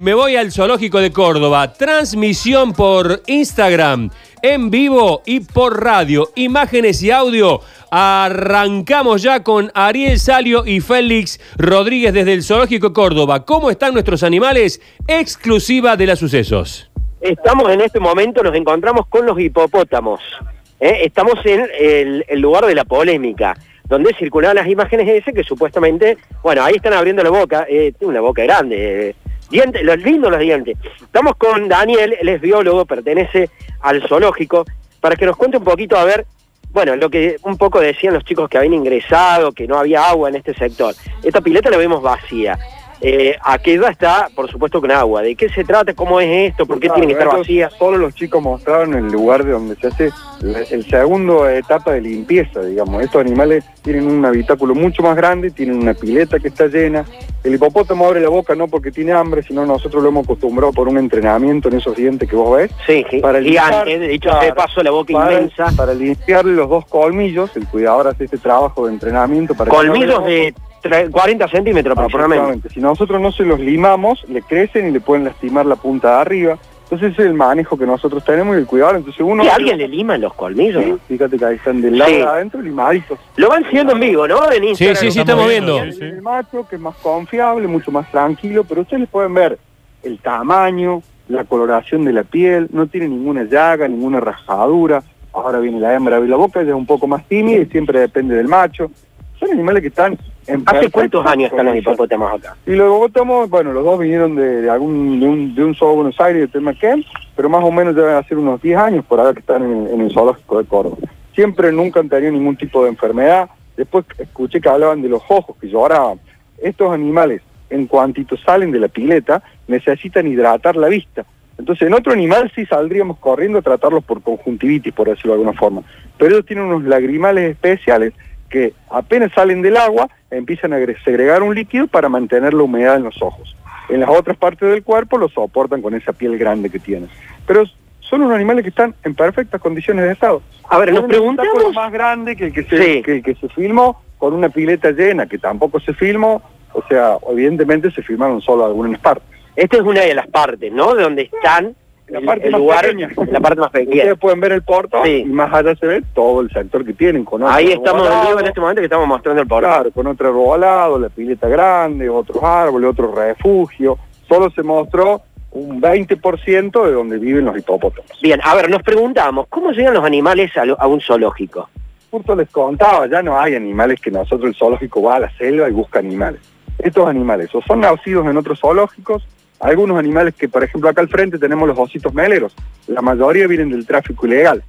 Me voy al Zoológico de Córdoba. Transmisión por Instagram, en vivo y por radio. Imágenes y audio. Arrancamos ya con Ariel Salio y Félix Rodríguez desde el Zoológico de Córdoba. ¿Cómo están nuestros animales? Exclusiva de las sucesos. Estamos en este momento, nos encontramos con los hipopótamos. ¿eh? Estamos en el, el lugar de la polémica, donde circulaban las imágenes ese que supuestamente, bueno, ahí están abriendo la boca, eh, tiene una boca grande, eh, dientes, los lindos los dientes. Estamos con Daniel, él es biólogo, pertenece al zoológico, para que nos cuente un poquito, a ver, bueno, lo que un poco decían los chicos que habían ingresado, que no había agua en este sector. Esta pileta la vemos vacía. Eh, aquella está, por supuesto, con agua. ¿De qué se trata? ¿Cómo es esto? ¿Por qué Claro, tiene que estar vacía? Solo los chicos mostraron el lugar de donde se hace la- el segundo etapa de limpieza, digamos. Estos animales tienen un habitáculo mucho más grande, tienen una pileta que está llena. El hipopótamo abre la boca no porque tiene hambre, sino nosotros lo hemos acostumbrado por un entrenamiento en esos dientes que vos ves. Sí, gi- Para gigante, limpiar, de hecho, claro, paso la boca Para, inmensa. para limpiarle los dos colmillos, el cuidador hace este trabajo de entrenamiento. Para que no Colmillos abra la de 40 centímetros aproximadamente. Si nosotros no se los limamos, le crecen y le pueden lastimar la punta de arriba. Entonces ese es el manejo que nosotros tenemos y el cuidador. Entonces uno... ¿Y alguien le lima los colmillos? Sí, fíjate que ahí están del lado Sí. de adentro limaditos. Lo van siguiendo en vivo, ¿no? En Instagram. sí, sí, estamos viendo. El, el macho, que es más confiable, mucho más tranquilo, pero ustedes pueden ver el tamaño, la coloración de la piel, no tiene ninguna llaga, ninguna rajadura. Ahora viene la hembra y la boca, ella es un poco más tímida y siempre depende del macho. Son animales que están ¿Hace cuántos años están los hipopótamos acá? Y los hipopótamos, bueno, los dos vinieron de, de algún de un, de un zoo de Buenos Aires, de Temaquén, pero más o menos deben hacer unos 10 años por ahora que están en, en el zoológico de Córdoba. Siempre nunca han tenido ningún tipo de enfermedad. Después escuché que hablaban de los ojos, que lloraban. Estos animales, en cuantito salen de la pileta, necesitan hidratar la vista. Entonces, en otro animal sí saldríamos corriendo a tratarlos por conjuntivitis, por decirlo de alguna forma. Pero ellos tienen unos lagrimales especiales que apenas salen del agua empiezan a segregar un líquido para mantener la humedad en los ojos. En las otras partes del cuerpo lo soportan con esa piel grande que tienen. Pero son unos animales que están en perfectas condiciones de estado. A ver, nos preguntamos... más grande que el que, se, Sí. que, el que se filmó con una pileta llena, que tampoco se filmó. O sea, evidentemente se filmaron solo algunas partes. Esta es una de las partes, ¿no? De donde están La parte el más lugar, pequeña. la parte más pequeña. Ustedes pueden ver el portón Sí. y más allá se ve todo el sector que tienen. Con Ahí estamos en este momento que estamos mostrando el portal. Claro, con otro arbolado, la pileta grande, otros árboles, otro refugio. Solo se mostró un 20% de donde viven los hipopótamos. Bien, a ver, nos preguntamos, ¿cómo llegan los animales a, lo- a un zoológico? Justo les contaba, ya no hay animales que nosotros el zoológico va a la selva y busca animales. Estos animales o son nacidos en otros zoológicos, algunos animales que, por ejemplo, acá al frente tenemos los ositos meleros, la mayoría vienen del tráfico ilegal.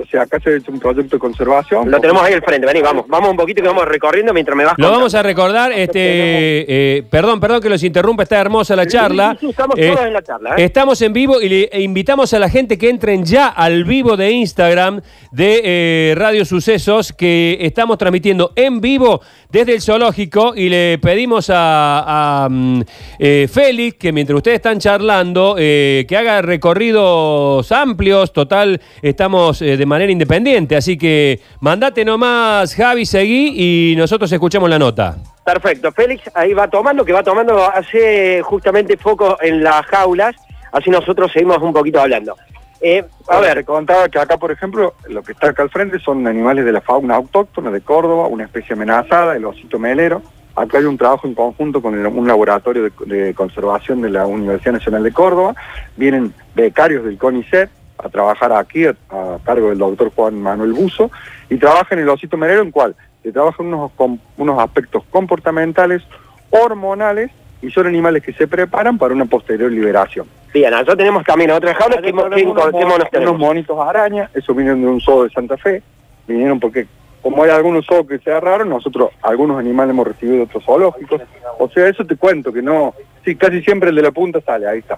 Entonces acá se ha hecho un proyecto de conservación. Lo tenemos ahí al frente, vení, vamos, vamos un poquito que vamos recorriendo mientras me vas Lo vamos a recordar, este, eh, perdón, perdón que los interrumpa, está hermosa la charla. Sí, sí, estamos Eh, todos en la charla, ¿eh? Estamos en vivo y le e invitamos a la gente que entren ya al vivo de Instagram de eh, Radio Sucesos, que estamos transmitiendo en vivo desde el zoológico y le pedimos a, a, mm, eh, Félix que mientras ustedes están charlando, eh, que haga recorridos amplios, total, estamos eh, de manera independiente, así que mandate nomás, Javi, seguí y nosotros escuchamos la nota. Perfecto, Félix ahí va tomando, que va tomando, hace justamente foco en las jaulas, así nosotros seguimos un poquito hablando. Eh, a ver, ver, te contaba que acá, por ejemplo, lo que está acá al frente son animales de la fauna autóctona de Córdoba, una especie amenazada, el osito melero. Acá hay un trabajo en conjunto con el- un laboratorio de, de conservación de la Universidad Nacional de Córdoba. Vienen becarios del CONICET a trabajar aquí a, a cargo del doctor Juan Manuel Buzo y trabajan en el osito melero en cual se trabajan unos, unos aspectos comportamentales, hormonales y son animales que se preparan para una posterior liberación. bien, allá tenemos también otras jaulas, ¿qué, Tenemos qué- unos, unos monitos araña, eso vinieron de un zoo de Santa Fe, vinieron porque como hay algunos zoos que cerraron, nosotros algunos animales hemos recibido de otros zoológicos, o sea, eso te cuento, que no, sí, casi siempre el de la punta sale, ahí está.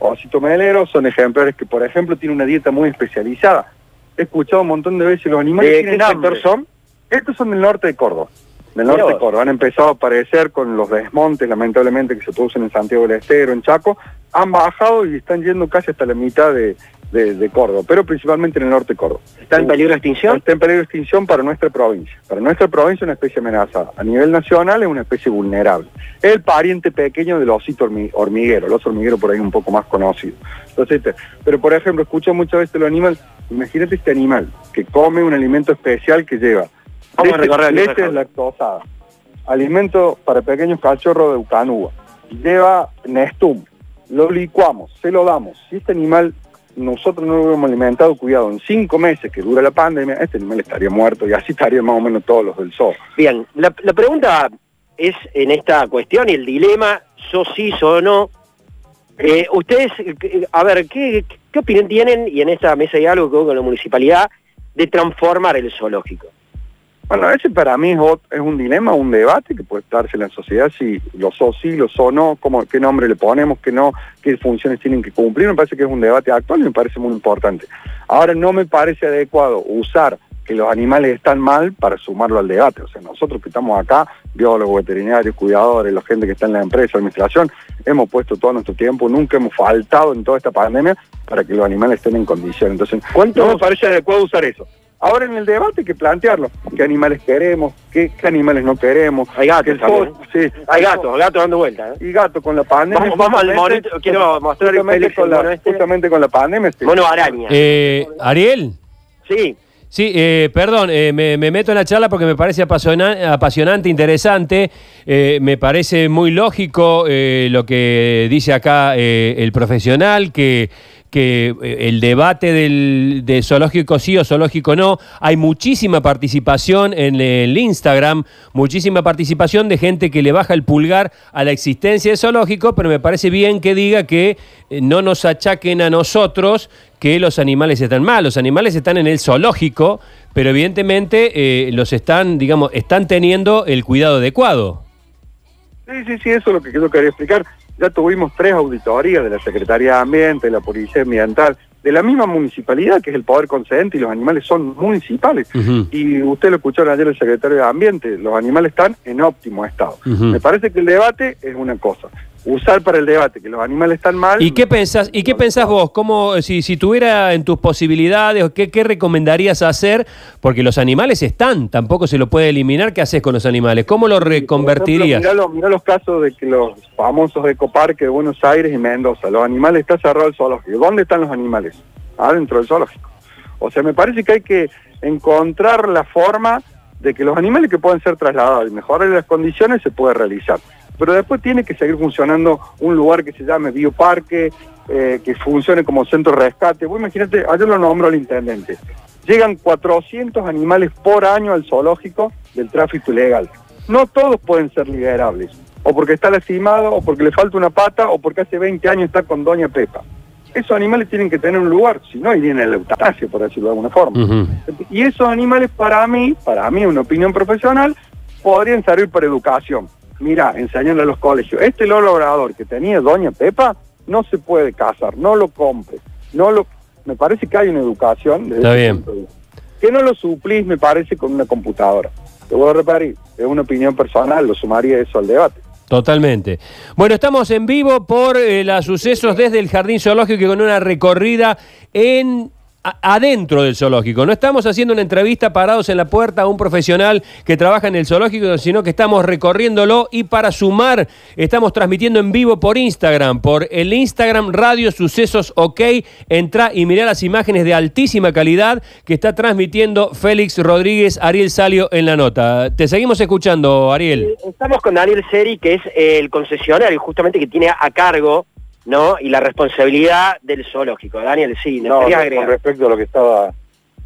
Osito melero son ejemplares que, por ejemplo, tienen una dieta muy especializada. He escuchado un montón de veces los animales ¿De tienen qué sector hambre. son? Estos son del norte de Córdoba. Del norte de. Córdoba. Han empezado a aparecer con los desmontes, lamentablemente, que se producen en Santiago del Estero, en Chaco, han bajado y están yendo casi hasta la mitad de, de, de Córdoba, pero principalmente en el norte de Córdoba. ¿Está en peligro de extinción? Está en peligro de extinción para nuestra provincia. Para nuestra provincia es una especie amenazada. A nivel nacional es una especie vulnerable. Es el pariente pequeño del osito hormi- hormiguero, el oso hormiguero por ahí un poco más conocido. Entonces, este, pero por ejemplo, escucho muchas veces los animales, imagínate este animal que come un alimento especial que lleva Vamos a leche, recorrer el leche lactosada, alimento para pequeños cachorros de Ucanúa, lleva Nestum, lo licuamos, se lo damos. Si este animal nosotros no lo hemos alimentado, cuidado, en cinco meses que dura la pandemia, este animal estaría muerto y así estarían más o menos todos los del zoo. Bien, la, la pregunta es en esta cuestión y el dilema, sos sí, sos no. Eh, ustedes, eh, a ver, ¿qué, ¿qué opinión tienen, y en esta mesa de diálogo con la municipalidad, de transformar el zoológico? Bueno, ese para mí es, un dilema, un debate que puede darse en la sociedad si los so sí, los so no, cómo, qué nombre le ponemos, qué no, qué funciones tienen que cumplir. Me parece que es un debate actual y me parece muy importante. Ahora no me parece adecuado usar que los animales están mal para sumarlo al debate. O sea, nosotros que estamos acá, biólogos, veterinarios, cuidadores, la gente que está en la empresa, administración, hemos puesto todo nuestro tiempo, nunca hemos faltado en toda esta pandemia para que los animales estén en condiciones. Entonces, ¿Cuánto- no me parece adecuado usar eso. Ahora en el debate hay que plantearlo. ¿Qué animales queremos? ¿Qué, qué animales no queremos? Hay gatos también, fo- sí. Hay gatos, gatos dando vueltas. ¿eh? Y gato con la pandemia. Vamos, vamos al monito, quiero mostrar el justamente con, la, este. justamente con la pandemia. sí. Mono araña. Eh, Ariel. Sí, Sí, eh, perdón, eh, me, me meto en la charla porque me parece apasiona- apasionante, interesante, eh, me parece muy lógico eh, lo que dice acá eh, el profesional, que, que eh, el debate del, de zoológico sí o zoológico no, hay muchísima participación en el Instagram, muchísima participación de gente que le baja el pulgar a la existencia de zoológico, pero me parece bien que diga que eh, no nos achaquen a nosotros que los animales están mal. Los animales están en el zoológico, pero evidentemente eh, los están, digamos, están teniendo el cuidado adecuado. Sí, sí, sí, eso es lo que yo quería explicar. Ya tuvimos tres auditorías de la Secretaría de Ambiente, de la Policía Ambiental, de la misma municipalidad, que es el poder concedente, y los animales son municipales. Y usted lo escucharon ayer el secretario de Ambiente, los animales están en óptimo estado. Me parece que el debate es una cosa. Usar para el debate que los animales están mal... ¿Y qué pensás, y qué pensás vos? ¿Cómo, si, si tuviera en tus posibilidades, ¿qué, ¿qué recomendarías hacer? Porque los animales están, tampoco se lo puede eliminar. ¿Qué haces con los animales? ¿Cómo lo reconvertirías? Mirá, los, mirá los casos de que los famosos ecoparques de Buenos Aires y Mendoza, los animales, está cerrado el zoológico. ¿Dónde están los animales? Adentro del zoológico. O sea, me parece que hay que encontrar la forma de que los animales que pueden ser trasladados y mejorar las condiciones se puede realizar. Pero después tiene que seguir funcionando un lugar que se llame bioparque, eh, que funcione como centro de rescate. Vos imagínate, ayer lo nombró el intendente. Llegan 400 animales por año al zoológico del tráfico ilegal. No todos pueden ser liberables. O porque está lastimado, o porque le falta una pata, o porque hace 20 años está con Doña Pepa. Esos animales tienen que tener un lugar, si no irían a la eutanasia, por decirlo de alguna forma. Y esos animales para mí, para mí, una opinión profesional, podrían servir para educación. Mira, enseñarle a los colegios. Este loro labrador que tenía Doña Pepa no se puede cazar, no lo compre. No lo, me parece que hay una educación. desde Está bien. punto de vista. Que no lo suplís, me parece, con una computadora. Te voy a reparar, es una opinión personal, lo sumaría eso al debate. Totalmente. Bueno, estamos en vivo por eh, los sucesos desde el Jardín Zoológico y con una recorrida en adentro del zoológico. No estamos haciendo una entrevista parados en la puerta a un profesional que trabaja en el zoológico, sino que estamos recorriéndolo y para sumar estamos transmitiendo en vivo por Instagram, por el Instagram Radio Sucesos OK. Entra y mirá las imágenes de altísima calidad que está transmitiendo Félix Rodríguez Ariel Salio en la nota. Te seguimos escuchando, Ariel. Estamos con Daniel Seri, que es el concesionario justamente que tiene a cargo ¿no? y la responsabilidad del zoológico. Daniel, sí, No, con respecto a lo que estaba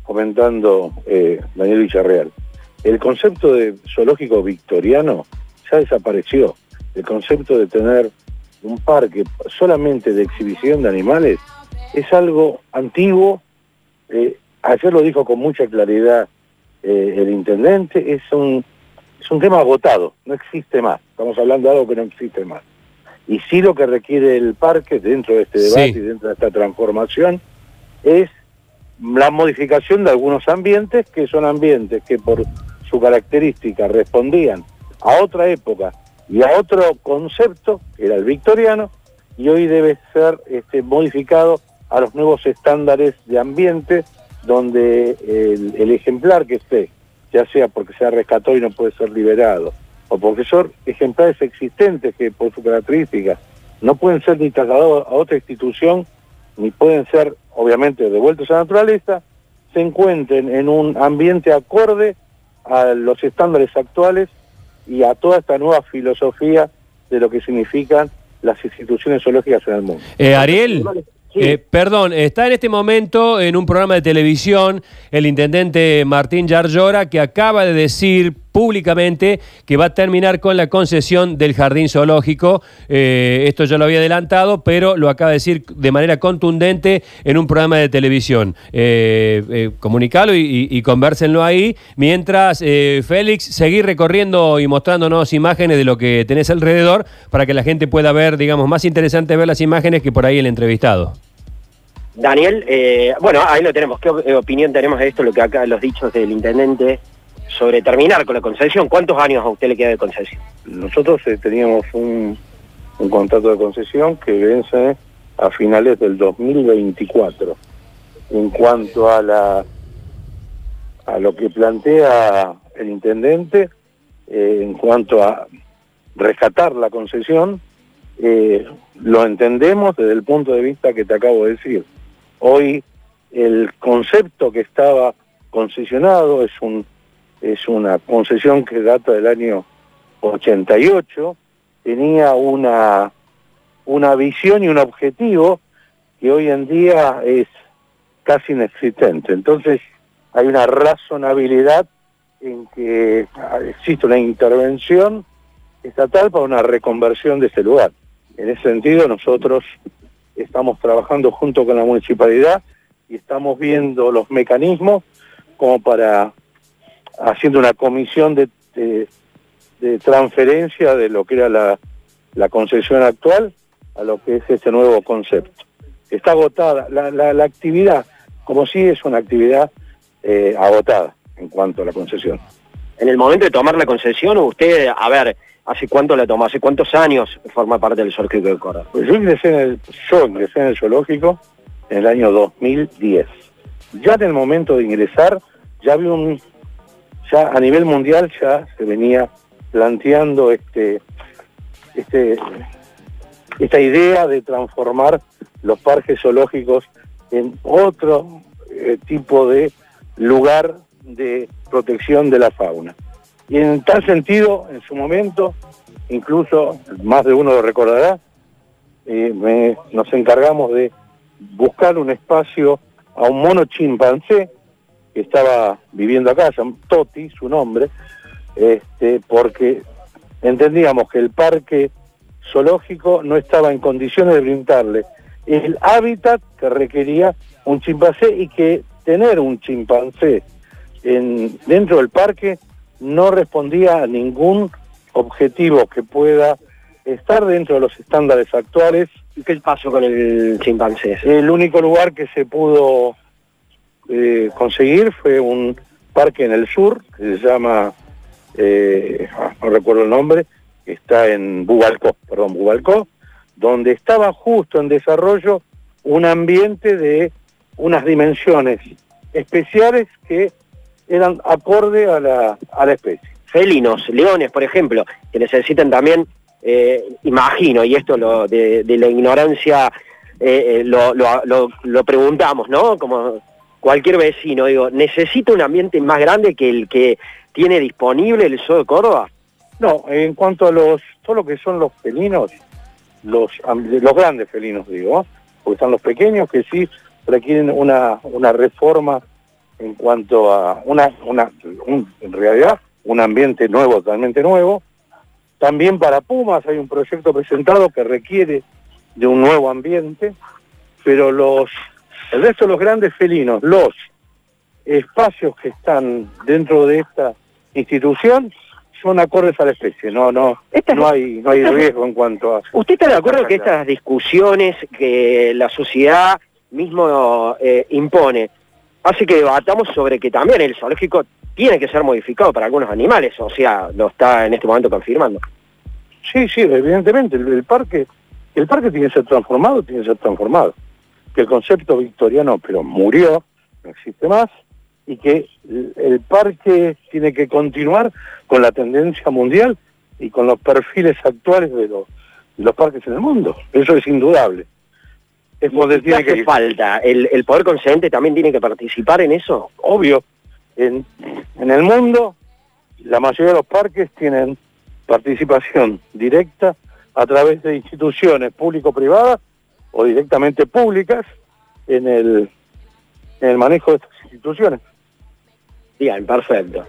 comentando eh, Daniel Villarreal, el concepto de zoológico victoriano ya desapareció. El concepto de tener un parque solamente de exhibición de animales es algo antiguo. eh, ayer lo dijo con mucha claridad eh, el intendente, es un, es un tema agotado, no existe más. Estamos hablando de algo que no existe más. Y sí lo que requiere el parque dentro de este debate Sí. y dentro de esta transformación es la modificación de algunos ambientes que son ambientes que por su característica respondían a otra época y a otro concepto, que era el victoriano, y hoy debe ser este, modificado a los nuevos estándares de ambiente donde el, el ejemplar que esté, ya sea porque sea rescatado y no puede ser liberado, o porque son ejemplares existentes que por su característica no pueden ser ni trasladados a otra institución, ni pueden ser, obviamente, devueltos a la naturaleza, se encuentren en un ambiente acorde a los estándares actuales y a toda esta nueva filosofía de lo que significan las instituciones zoológicas en el mundo. Eh, Ariel. Eh, perdón, está en este momento en un programa de televisión el intendente Martín Yarlora que acaba de decir públicamente que va a terminar con la concesión del jardín zoológico. Eh, esto yo lo había adelantado, pero lo acaba de decir de manera contundente en un programa de televisión. Eh, comunicalo y, y, ahí. Mientras, Félix, seguir recorriendo y mostrándonos imágenes de lo que tenés alrededor para que la gente pueda ver, digamos, más interesante ver las imágenes que por ahí el entrevistado. Daniel, eh, bueno, ahí lo tenemos. ¿Qué opinión tenemos de esto, lo que acá los dichos del intendente sobre terminar con la concesión? ¿Cuántos años a usted le queda de concesión? Nosotros eh, teníamos un, contrato de concesión que vence a finales del 2024. En cuanto a lo que plantea el intendente, eh, en cuanto a rescatar la concesión, lo entendemos desde el punto de vista que te acabo de decir. Hoy el concepto que estaba concesionado es, un, es una concesión que data del año 88, tenía una, una visión y un objetivo que hoy en día es casi inexistente. Entonces hay una razonabilidad en que existe una intervención estatal para una reconversión de ese lugar. En ese sentido nosotros estamos trabajando junto con la municipalidad y estamos viendo los mecanismos como para haciendo una comisión de, de, transferencia de lo que era la, la, concesión actual a lo que es este nuevo concepto. Está agotada, la, la, actividad, como si es una actividad eh, agotada en cuanto a la concesión. En el momento de tomar la concesión, usted, a ver, ¿Hace cuánto la tomó? ¿Hace cuántos años forma parte del zoológico de Córdoba? Pues yo ingresé en el, yo ingresé en el zoológico en el año 2010. Ya en el momento de ingresar, ya había un, ya a nivel mundial ya se venía planteando este, este, esta idea de transformar los parques zoológicos en otro eh, tipo de lugar de protección de la fauna. Y en tal sentido, en su momento, incluso más de uno lo recordará, eh, nos encargamos de buscar un espacio a un mono chimpancé que estaba viviendo acá, Toti, su nombre, este, porque entendíamos que el parque zoológico no estaba en condiciones de brindarle el hábitat que requería un chimpancé y que tener un chimpancé en, dentro del parque no respondía a ningún objetivo que pueda estar dentro de los estándares actuales. ¿Y qué pasó con el chimpancé? El único lugar que se pudo eh, conseguir fue un parque en el sur, que se llama, eh, ah, no recuerdo el nombre, está en Bubalcó, perdón, Bubalcó, donde estaba justo en desarrollo un ambiente de unas dimensiones especiales que eran acorde a la, a la especie. Felinos, leones, por ejemplo, que necesitan también, eh, imagino, y esto lo, de, la ignorancia eh, eh, lo, lo, lo, preguntamos, ¿no? Como cualquier vecino, digo, ¿necesita un ambiente más grande que el que tiene disponible el Zoo de Córdoba? No, en cuanto a los, todo lo que son los felinos, los, los grandes felinos, digo, porque están los pequeños que sí requieren una, una reforma en cuanto a una, una en realidad un ambiente nuevo, totalmente nuevo. También para Pumas hay un proyecto presentado que requiere de un nuevo ambiente, pero los el resto de los grandes felinos, los espacios que están dentro de esta institución son acordes a la especie, no, no, no hay, no hay riesgo en cuanto a... ¿Usted está de acuerdo que estas discusiones que la sociedad mismo eh, impone Así que debatamos sobre que también el zoológico tiene que ser modificado para algunos animales, o sea, lo está en este momento confirmando. Sí, sí, evidentemente, el, parque El parque tiene que ser transformado, tiene que ser transformado. Que el concepto victoriano, pero murió, no existe más, y que el parque tiene que continuar con la tendencia mundial y con los perfiles actuales de los, los parques en el mundo. Eso es indudable. Es ¿Qué tiene hace que... falta? ¿El, ¿El poder concedente también tiene que participar en eso? Obvio. En, en el mundo, la mayoría de los parques tienen participación directa a través de instituciones público-privadas o directamente públicas en el, en el manejo de estas instituciones. Bien, perfecto.